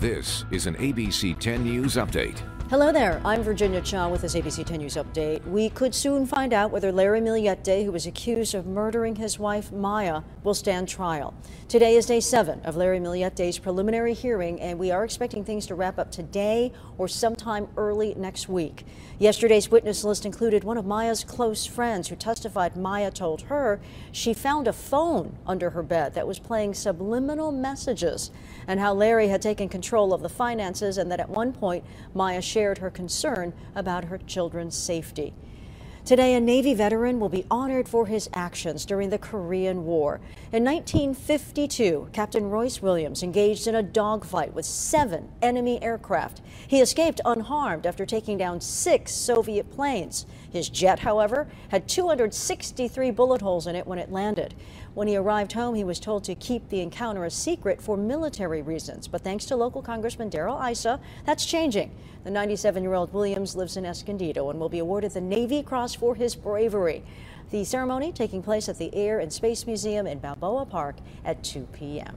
This is an ABC 10 News Update. Hello there, I'm Virginia Cha with this ABC 10 News Update. We could soon find out whether Larry Millete, who was accused of murdering his wife Maya, will stand trial. Today is day seven of Larry Millete's preliminary hearing, and we are expecting things to wrap up today or sometime early next week. Yesterday's witness list included one of Maya's close friends who testified Maya told her she found a phone under her bed that was playing subliminal messages, and how Larry had taken control of the finances and that at one point Maya shared shared her concern about her children's safety. Today, a Navy veteran will be honored for his actions during the Korean War. In 1952, Captain Royce Williams engaged in a dogfight with seven enemy aircraft. He escaped unharmed after taking down six Soviet planes. His jet, however, had 263 bullet holes in it when it landed. When he arrived home, he was told to keep the encounter a secret for military reasons. But thanks to local Congressman Darrell Issa, that's changing. The 97 year old Williams lives in Escondido and will be awarded the Navy Cross for his bravery. The ceremony taking place at the Air and Space Museum in Balboa Park at 2 p.m.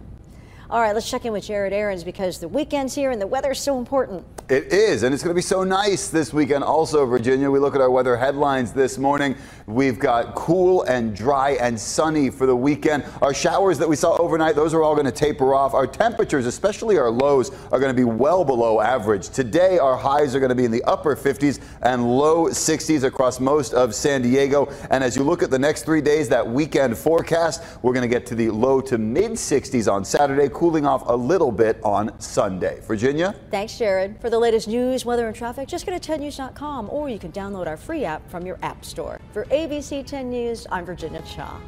All right, let's check in with Jared Aarons because the weekend's here and the weather's so important. It is, and it's going to be so nice this weekend also, Virginia. We look at our weather headlines this morning. We've got cool and dry and sunny for the weekend. Our showers that we saw overnight, those are all going to taper off. Our temperatures, especially our lows, are going to be well below average. Today, our highs are going to be in the upper 50s and low 60s across most of San Diego. And as you look at the next three days, that weekend forecast, we're going to get to the low to mid 60s on Saturday cooling off a little bit on Sunday. Virginia? Thanks, Jared. For the latest news, weather, and traffic, just go to 10news.com or you can download our free app from your app store. For ABC 10 News, I'm Virginia Cha.